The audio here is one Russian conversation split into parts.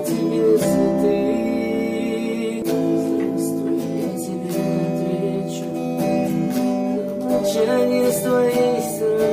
Я Молчание с твоей стороны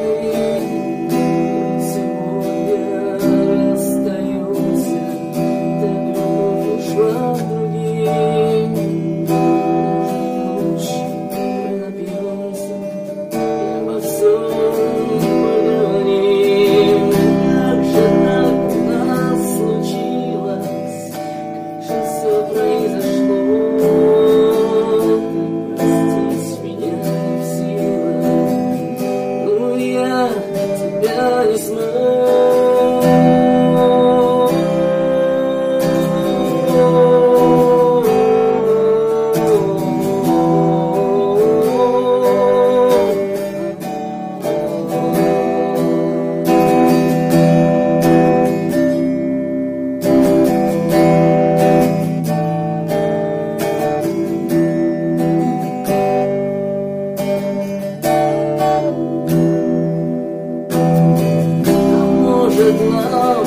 love.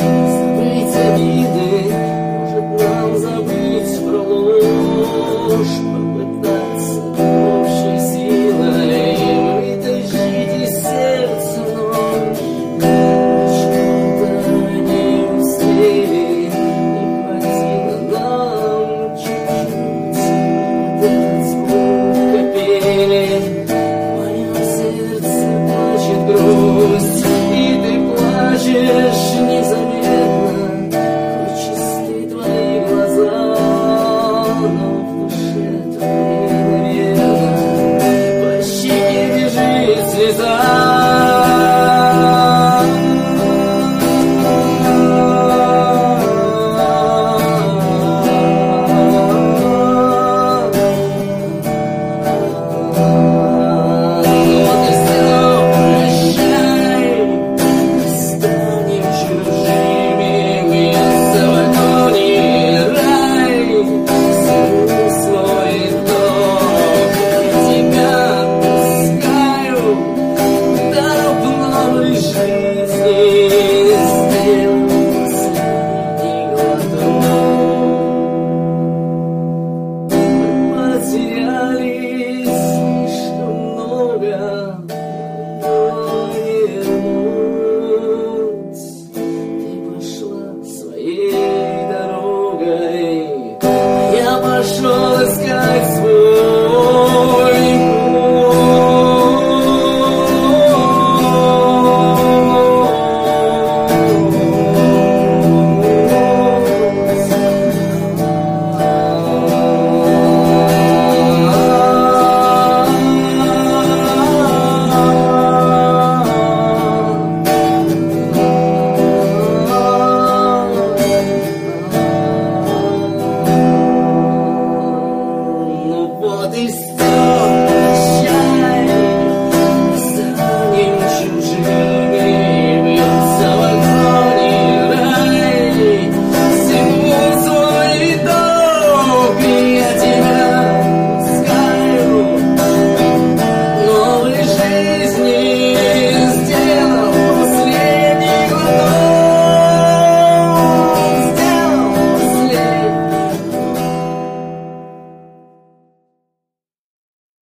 我说。